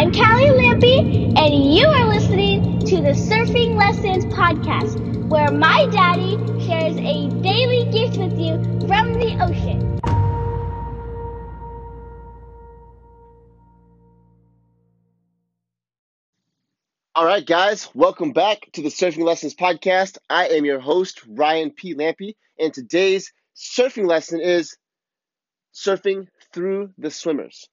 I'm Callie Lampe, and you are listening to the Surfing Lessons Podcast, where my daddy shares a daily gift with you from the ocean. All right, guys, welcome back to the Surfing Lessons Podcast. I am your host, Ryan P. Lampe, and today's surfing lesson is surfing through the swimmers.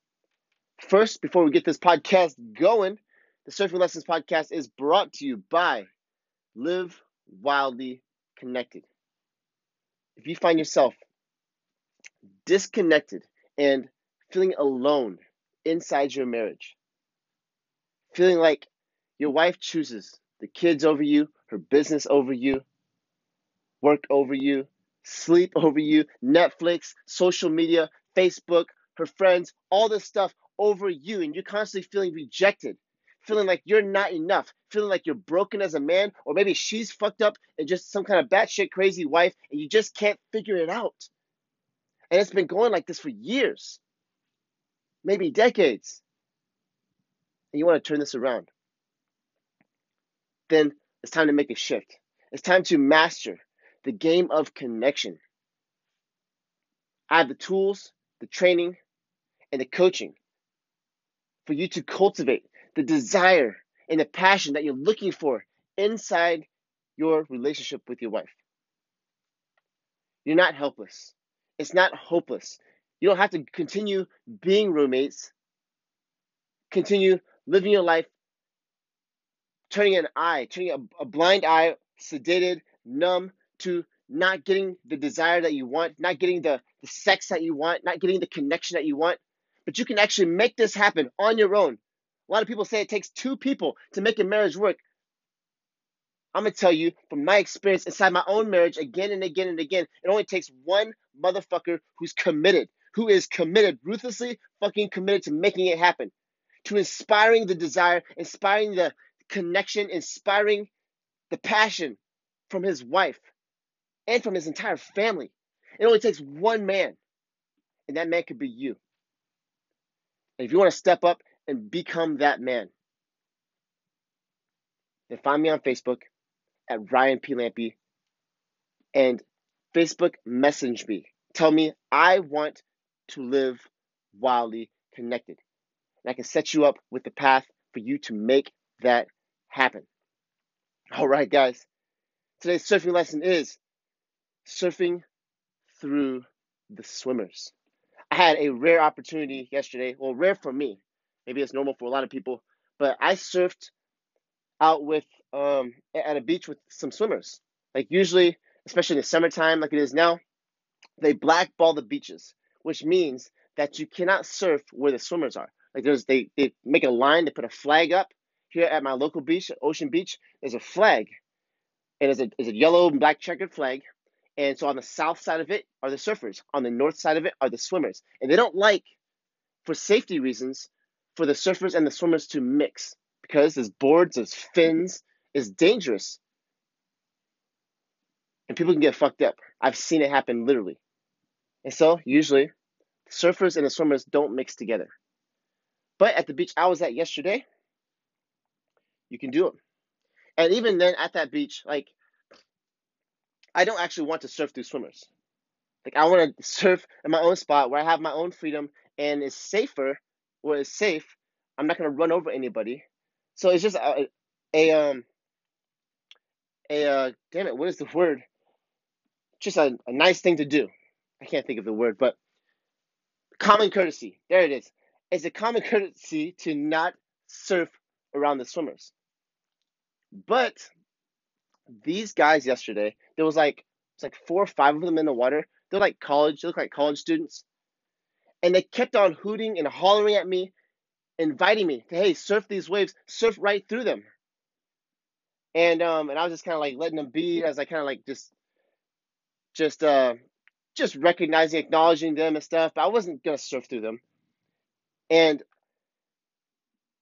First, before we get this podcast going, the Surfing Lessons Podcast is brought to you by Live Wildly Connected. If you find yourself disconnected and feeling alone inside your marriage, feeling like your wife chooses the kids over you, her business over you, work over you, sleep over you, Netflix, social media, Facebook, her friends, all this stuff over you, and you're constantly feeling rejected, feeling like you're not enough, feeling like you're broken as a man, or maybe she's fucked up and just some kind of batshit crazy wife, and you just can't figure it out. And it's been going like this for years, maybe decades. And you want to turn this around. Then it's time to make a shift. It's time to master the game of connection. I have the tools, the training, and the coaching for you to cultivate the desire and the passion that you're looking for inside your relationship with your wife. You're not helpless. It's not hopeless. You don't have to continue being roommates, continue living your life, turning an eye, turning a, a blind eye, sedated, numb to not getting the desire that you want, not getting the, the sex that you want, not getting the connection that you want but you can actually make this happen on your own. A lot of people say it takes two people to make a marriage work. I'm gonna tell you from my experience inside my own marriage again and again and again, it only takes one motherfucker who's committed, who is committed, ruthlessly fucking committed to making it happen, to inspiring the desire, inspiring the connection, inspiring the passion from his wife and from his entire family. It only takes one man, and that man could be you. And if you want to step up and become that man, then find me on Facebook at Ryan P. Lampe and Facebook message me. Tell me I want to live wildly connected. And I can set you up with the path for you to make that happen. All right, guys. Today's surfing lesson is surfing through the swimmers. Had a rare opportunity yesterday. Well, rare for me. Maybe it's normal for a lot of people. But I surfed out with um at a beach with some swimmers. Like usually, especially in the summertime, like it is now, they blackball the beaches, which means that you cannot surf where the swimmers are. Like there's they they make a line, they put a flag up here at my local beach, Ocean Beach. There's a flag, and it's a it's a yellow and black checkered flag, and so on the south side of it are the surfers, on the north side of it are the swimmers. And they don't like, for safety reasons, for the surfers and the swimmers to mix because there's boards, there's fins, it's dangerous. And people can get fucked up. I've seen it happen literally. And so, usually, surfers and the swimmers don't mix together. But at the beach I was at yesterday, you can do them. And even then, at that beach, like I don't actually want to surf through swimmers. Like I want to surf in my own spot where I have my own freedom and it's safer, where it's safe. I'm not gonna run over anybody. So it's just a, a um a uh, damn it, what is the word? Just a, a nice thing to do. I can't think of the word, but common courtesy. There it is. It's a common courtesy to not surf around the swimmers. But these guys yesterday, there was like it's like four or five of them in the water. They're like college, they look like college students. And they kept on hooting and hollering at me, inviting me to hey, surf these waves, surf right through them. And um and I was just kind of like letting them be as I kind of like just just uh just recognizing, acknowledging them and stuff, but I wasn't gonna surf through them. And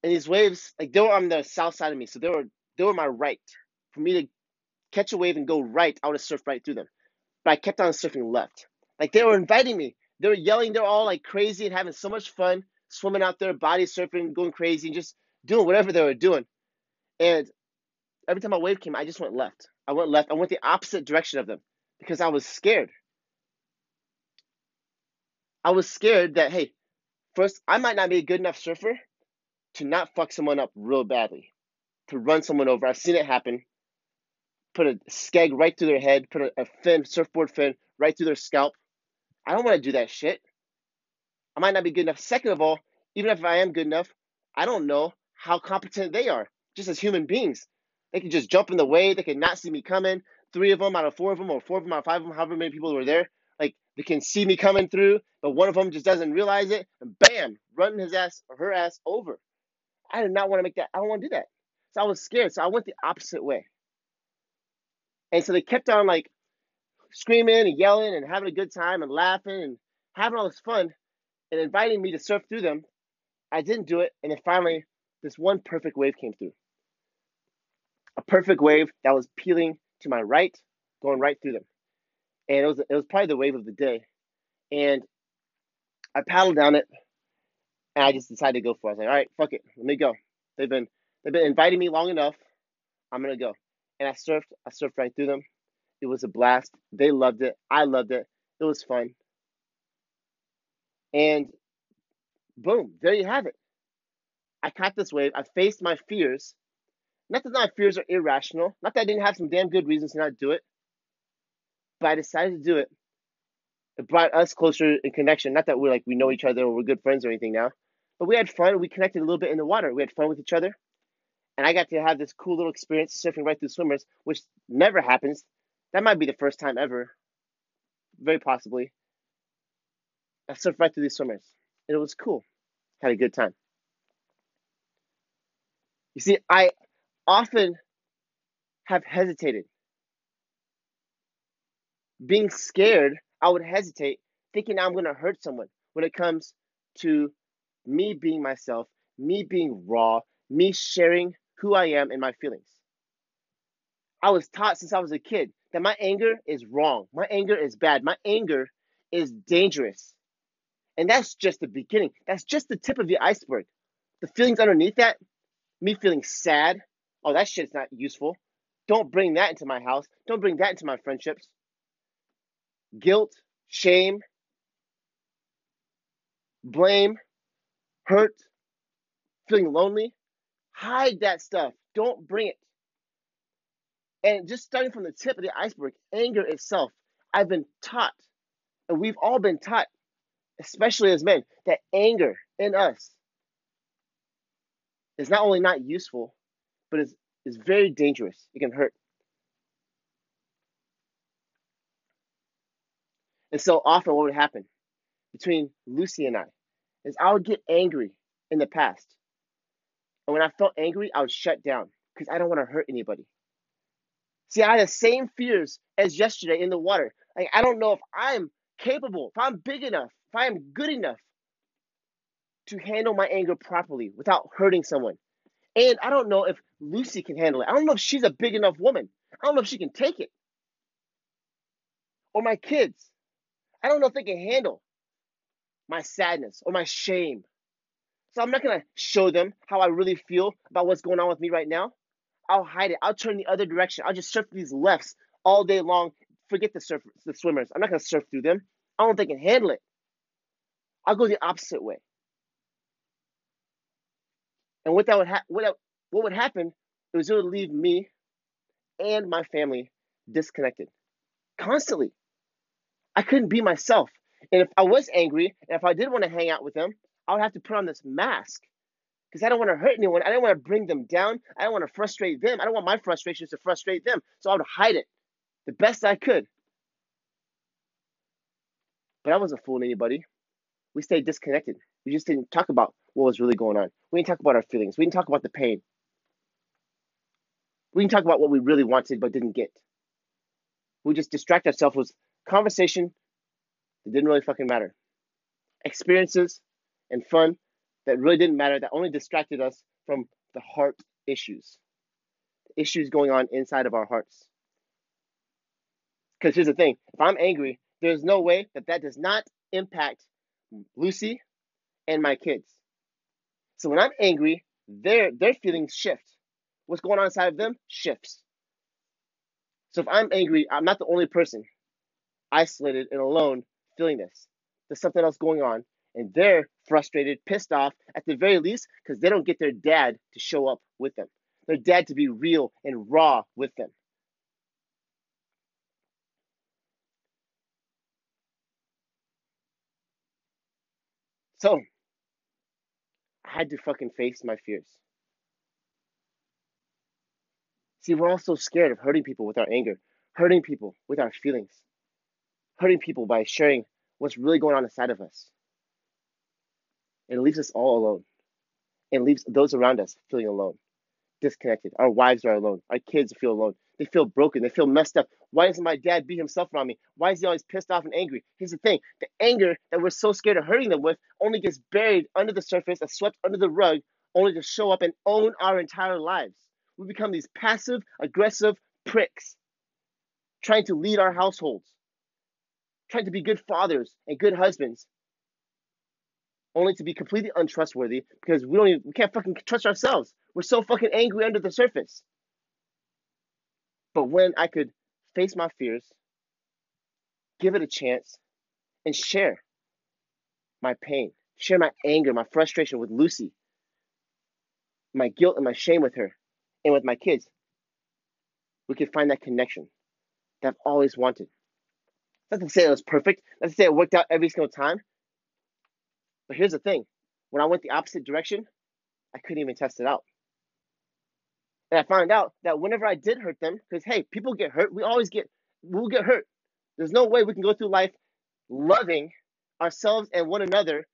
and these waves, like they were on the south side of me, so they were they were my right. For me to catch a wave and go right, I would have surfed right through them. But I kept on surfing left. Like they were inviting me. They were yelling. They're all like crazy and having so much fun. swimming out there, body surfing, going crazy, and just doing whatever they were doing. And every time a wave came, I just went left. I went left. I went the opposite direction of them because I was scared. I was scared that, hey, first, I might not be a good enough surfer to not fuck someone up real badly, to run someone over. I've seen it happen. Put a skeg right through their head, put a, a fin, surfboard fin, right through their scalp. I don't want to do that shit. I might not be good enough. Second of all, even if I am good enough, I don't know how competent they are, just as human beings. They can just jump in the way. They can not see me coming. Three of them out of four of them, or four of them out of five of them, however many people were there, like they can see me coming through, but one of them just doesn't realize it, and bam, running his ass or her ass over. I did not want to make that. I don't want to do that. So I was scared. So I went the opposite way. And so they kept on like screaming and yelling and having a good time and laughing and having all this fun and inviting me to surf through them. I didn't do it. And then finally, this one perfect wave came through. A perfect wave that was peeling to my right, going right through them. And it was it was probably the wave of the day. And I paddled down it and I just decided to go for it. I was like, all right, fuck it, let me go. They've been they've been inviting me long enough. I'm gonna go. And I surfed, I surfed right through them. It was a blast. They loved it. I loved it. It was fun. And boom, there you have it. I caught this wave. I faced my fears. Not that my fears are irrational. Not that I didn't have some damn good reasons to not do it. But I decided to do it. It brought us closer in connection. Not that we're like we know each other or we're good friends or anything now. But we had fun. We connected a little bit in the water. We had fun with each other. And I got to have this cool little experience surfing right through swimmers, which never happens. That might be the first time ever. Very possibly. I surfed right through these swimmers. And it was cool. Had a good time. You see, I often have hesitated. Being scared, I would hesitate, thinking I'm going to hurt someone when it comes to me being myself, me being raw, me sharing who I am and my feelings. I was taught since I was a kid that my anger is wrong. My anger is bad. My anger is dangerous. And that's just the beginning. That's just the tip of the iceberg. The feelings underneath that, me feeling sad, oh, that shit's not useful. Don't bring that into my house. Don't bring that into my friendships. Guilt, shame, blame, hurt, feeling lonely, hide that stuff. Don't bring it. And just starting from the tip of the iceberg, anger itself, I've been taught, and we've all been taught, especially as men, that anger in us is not only not useful, but is, is very dangerous. It can hurt. And so often, what would happen between Luci and I is I would get angry in the past. And when I felt angry, I would shut down because I don't want to hurt anybody. See, I had the same fears as yesterday in the water. Like, I don't know if I'm capable, if I'm big enough, if I am good enough to handle my anger properly without hurting someone. And I don't know if Luci can handle it. I don't know if she's a big enough woman. I don't know if she can take it. Or my kids. I don't know if they can handle my sadness or my shame. So I'm not going to show them how I really feel about what's going on with me right now. I'll hide it. I'll turn the other direction. I'll just surf these lefts all day long. Forget the surf, the swimmers. I'm not going to surf through them. I don't think they can handle it. I'll go the opposite way. And what that would ha- what, what would happen is it would leave me and my family disconnected constantly. I couldn't be myself. And if I was angry, and if I did want to hang out with them, I would have to put on this mask because I don't want to hurt anyone. I don't want to bring them down. I don't want to frustrate them. I don't want my frustrations to frustrate them. So I would hide it the best I could. But I wasn't fooling anybody. We stayed disconnected. We just didn't talk about what was really going on. We didn't talk about our feelings. We didn't talk about the pain. We didn't talk about what we really wanted but didn't get. We just distract ourselves with conversation that didn't really fucking matter. Experiences and fun that really didn't matter, that only distracted us from the heart issues. Issues going on inside of our hearts. Because here's the thing if I'm angry, there's no way that that does not impact Luci and my kids. So when I'm angry, their their feelings shift. What's going on inside of them shifts. So if I'm angry, I'm not the only person isolated and alone feeling this. There's something else going on, and they're frustrated, pissed off, at the very least, because they don't get their dad to show up with them, their dad to be real and raw with them. So, I had to fucking face my fears. See, we're all so scared of hurting people with our anger, hurting people with our feelings, hurting people by sharing what's really going on inside of us. It leaves us all alone. It leaves those around us feeling alone, disconnected. Our wives are alone. Our kids feel alone. They feel broken. They feel messed up. Why doesn't my dad beat himself around me? Why is he always pissed off and angry? Here's the thing the anger that we're so scared of hurting them with only gets buried under the surface, and swept under the rug, only to show up and own our entire lives. We become these passive, aggressive pricks trying to lead our households, trying to be good fathers and good husbands, only to be completely untrustworthy because we don't even, we can't fucking trust ourselves. We're so fucking angry under the surface. But when I could face my fears, give it a chance, and share my pain, share my anger, my frustration with Luci, my guilt and my shame with her, and with my kids, we could find that connection that I've always wanted. Not to say it was perfect, not to say it worked out every single time. But here's the thing when I went the opposite direction, I couldn't even test it out. And I found out that whenever I did hurt them, because hey, people get hurt, we always get, we'll get hurt. There's no way we can go through life loving ourselves and one another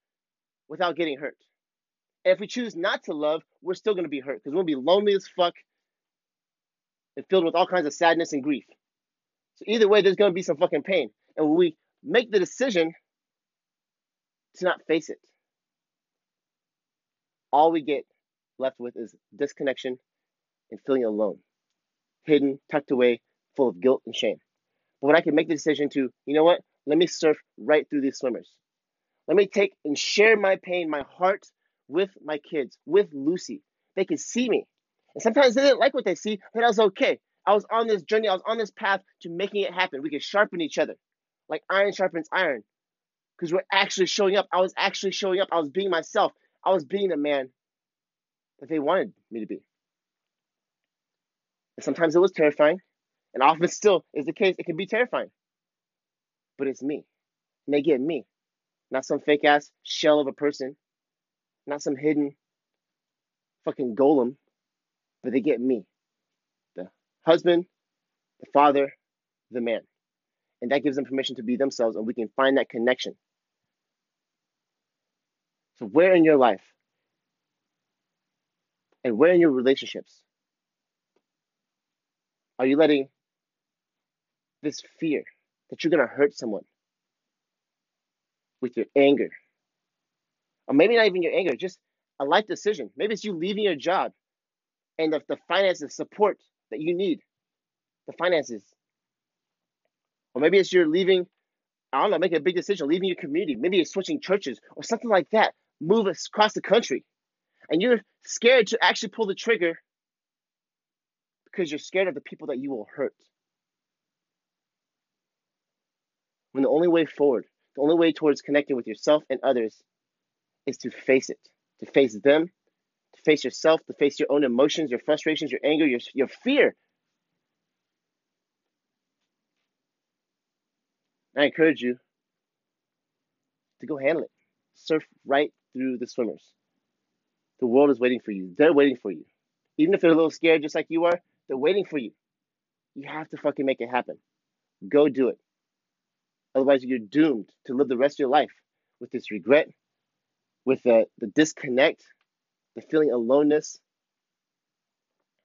without getting hurt. And if we choose not to love, we're still going to be hurt because we'll be lonely as fuck and filled with all kinds of sadness and grief. So either way, there's going to be some fucking pain. And when we make the decision to not face it, all we get left with is disconnection and feeling alone, hidden, tucked away, full of guilt and shame. But when I can make the decision to, you know what, let me surf right through these swimmers. Let me take and share my pain, my heart with my kids, with Luci. They can see me. And sometimes they didn't like what they see, but I was okay. I was on this journey, I was on this path to making it happen. We could sharpen each other like iron sharpens iron because we're actually showing up. I was actually showing up. I was being myself. I was being the man that they wanted me to be. And sometimes it was terrifying, and often still is the case. It can be terrifying, but it's me. And they get me, not some fake ass shell of a person, not some hidden fucking golem, but they get me the husband, the father, the man. And that gives them permission to be themselves, and we can find that connection. So, where in your life and where in your relationships are you letting this fear that you're going to hurt someone with your anger? Or maybe not even your anger, just a life decision. Maybe it's you leaving your job and the, the finances support that you need, the finances. Or maybe it's you're leaving, I don't know, making a big decision, leaving your community. Maybe you're switching churches or something like that. Move across the country. And you're scared to actually pull the trigger because you're scared of the people that you will hurt. When the only way forward, the only way towards connecting with yourself and others is to face it, to face them, to face yourself, to face your own emotions, your frustrations, your anger, your, your fear. I encourage you to go handle it. Surf right through the swimmers. The world is waiting for you. They're waiting for you. Even if they're a little scared, just like you are, they're waiting for you. You have to fucking make it happen. Go do it. Otherwise, you're doomed to live the rest of your life with this regret, with the, the disconnect, the feeling of aloneness,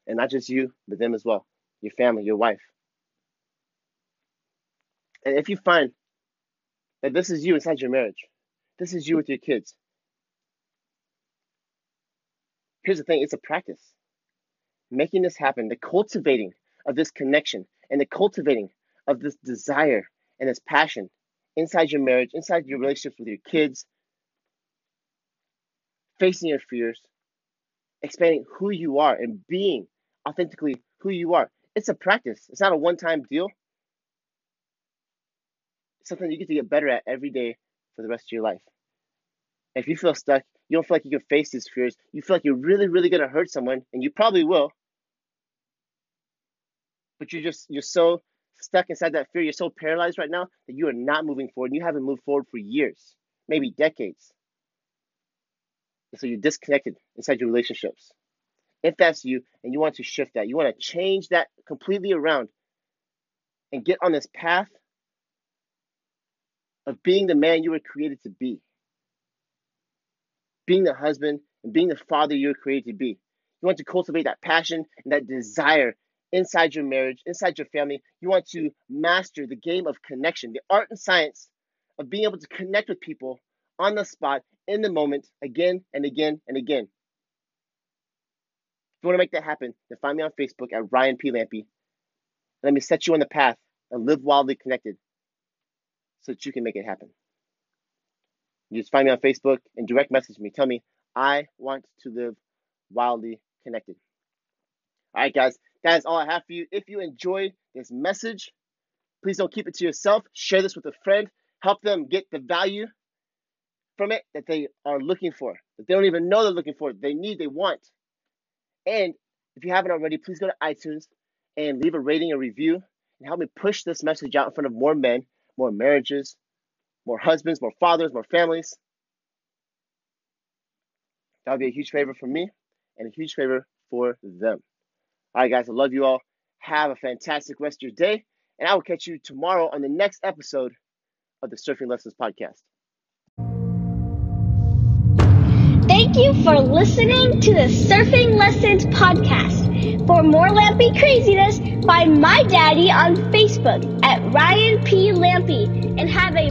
and not just you, but them as well, your family, your wife. And if you find that this is you inside your marriage, this is you with your kids, here's the thing it's a practice making this happen, the cultivating of this connection and the cultivating of this desire and this passion inside your marriage, inside your relationships with your kids, facing your fears, expanding who you are, and being authentically who you are. It's a practice, it's not a one time deal. It's something you get to get better at every day for the rest of your life. If you feel stuck, you don't feel like you can face these fears, you feel like you're really, really going to hurt someone, and you probably will, but you're just, you're so stuck inside that fear, you're so paralyzed right now that you are not moving forward. And you haven't moved forward for years, maybe decades. And so you're disconnected inside your relationships. If that's you and you want to shift that, you want to change that completely around and get on this path of being the man you were created to be, being the husband and being the father you were created to be. You want to cultivate that passion and that desire inside your marriage, inside your family. You want to master the game of connection, the art and science of being able to connect with people on the spot, in the moment, again and again and again. If you want to make that happen, then find me on Facebook at Ryan P. Lampe. Let me set you on the path and live wildly connected so that you can make it happen. You just find me on Facebook and direct message me. Tell me, I want to live wildly connected. All right, guys, that is all I have for you. If you enjoyed this message, please don't keep it to yourself. Share this with a friend. Help them get the value from it that they are looking for, that they don't even know they're looking for, they need, they want. And if you haven't already, please go to iTunes and leave a rating and review and help me push this message out in front of more men, more marriages, more husbands, more fathers, more families. That would be a huge favor for me and a huge favor for them. All right, guys, I love you all. Have a fantastic rest of your day, and I will catch you tomorrow on the next episode of the Surfing Lessons Podcast. Thank you for listening to the Surfing Lessons Podcast. For more Lampe craziness, find my daddy on Facebook at Ryan P. Lampe and have a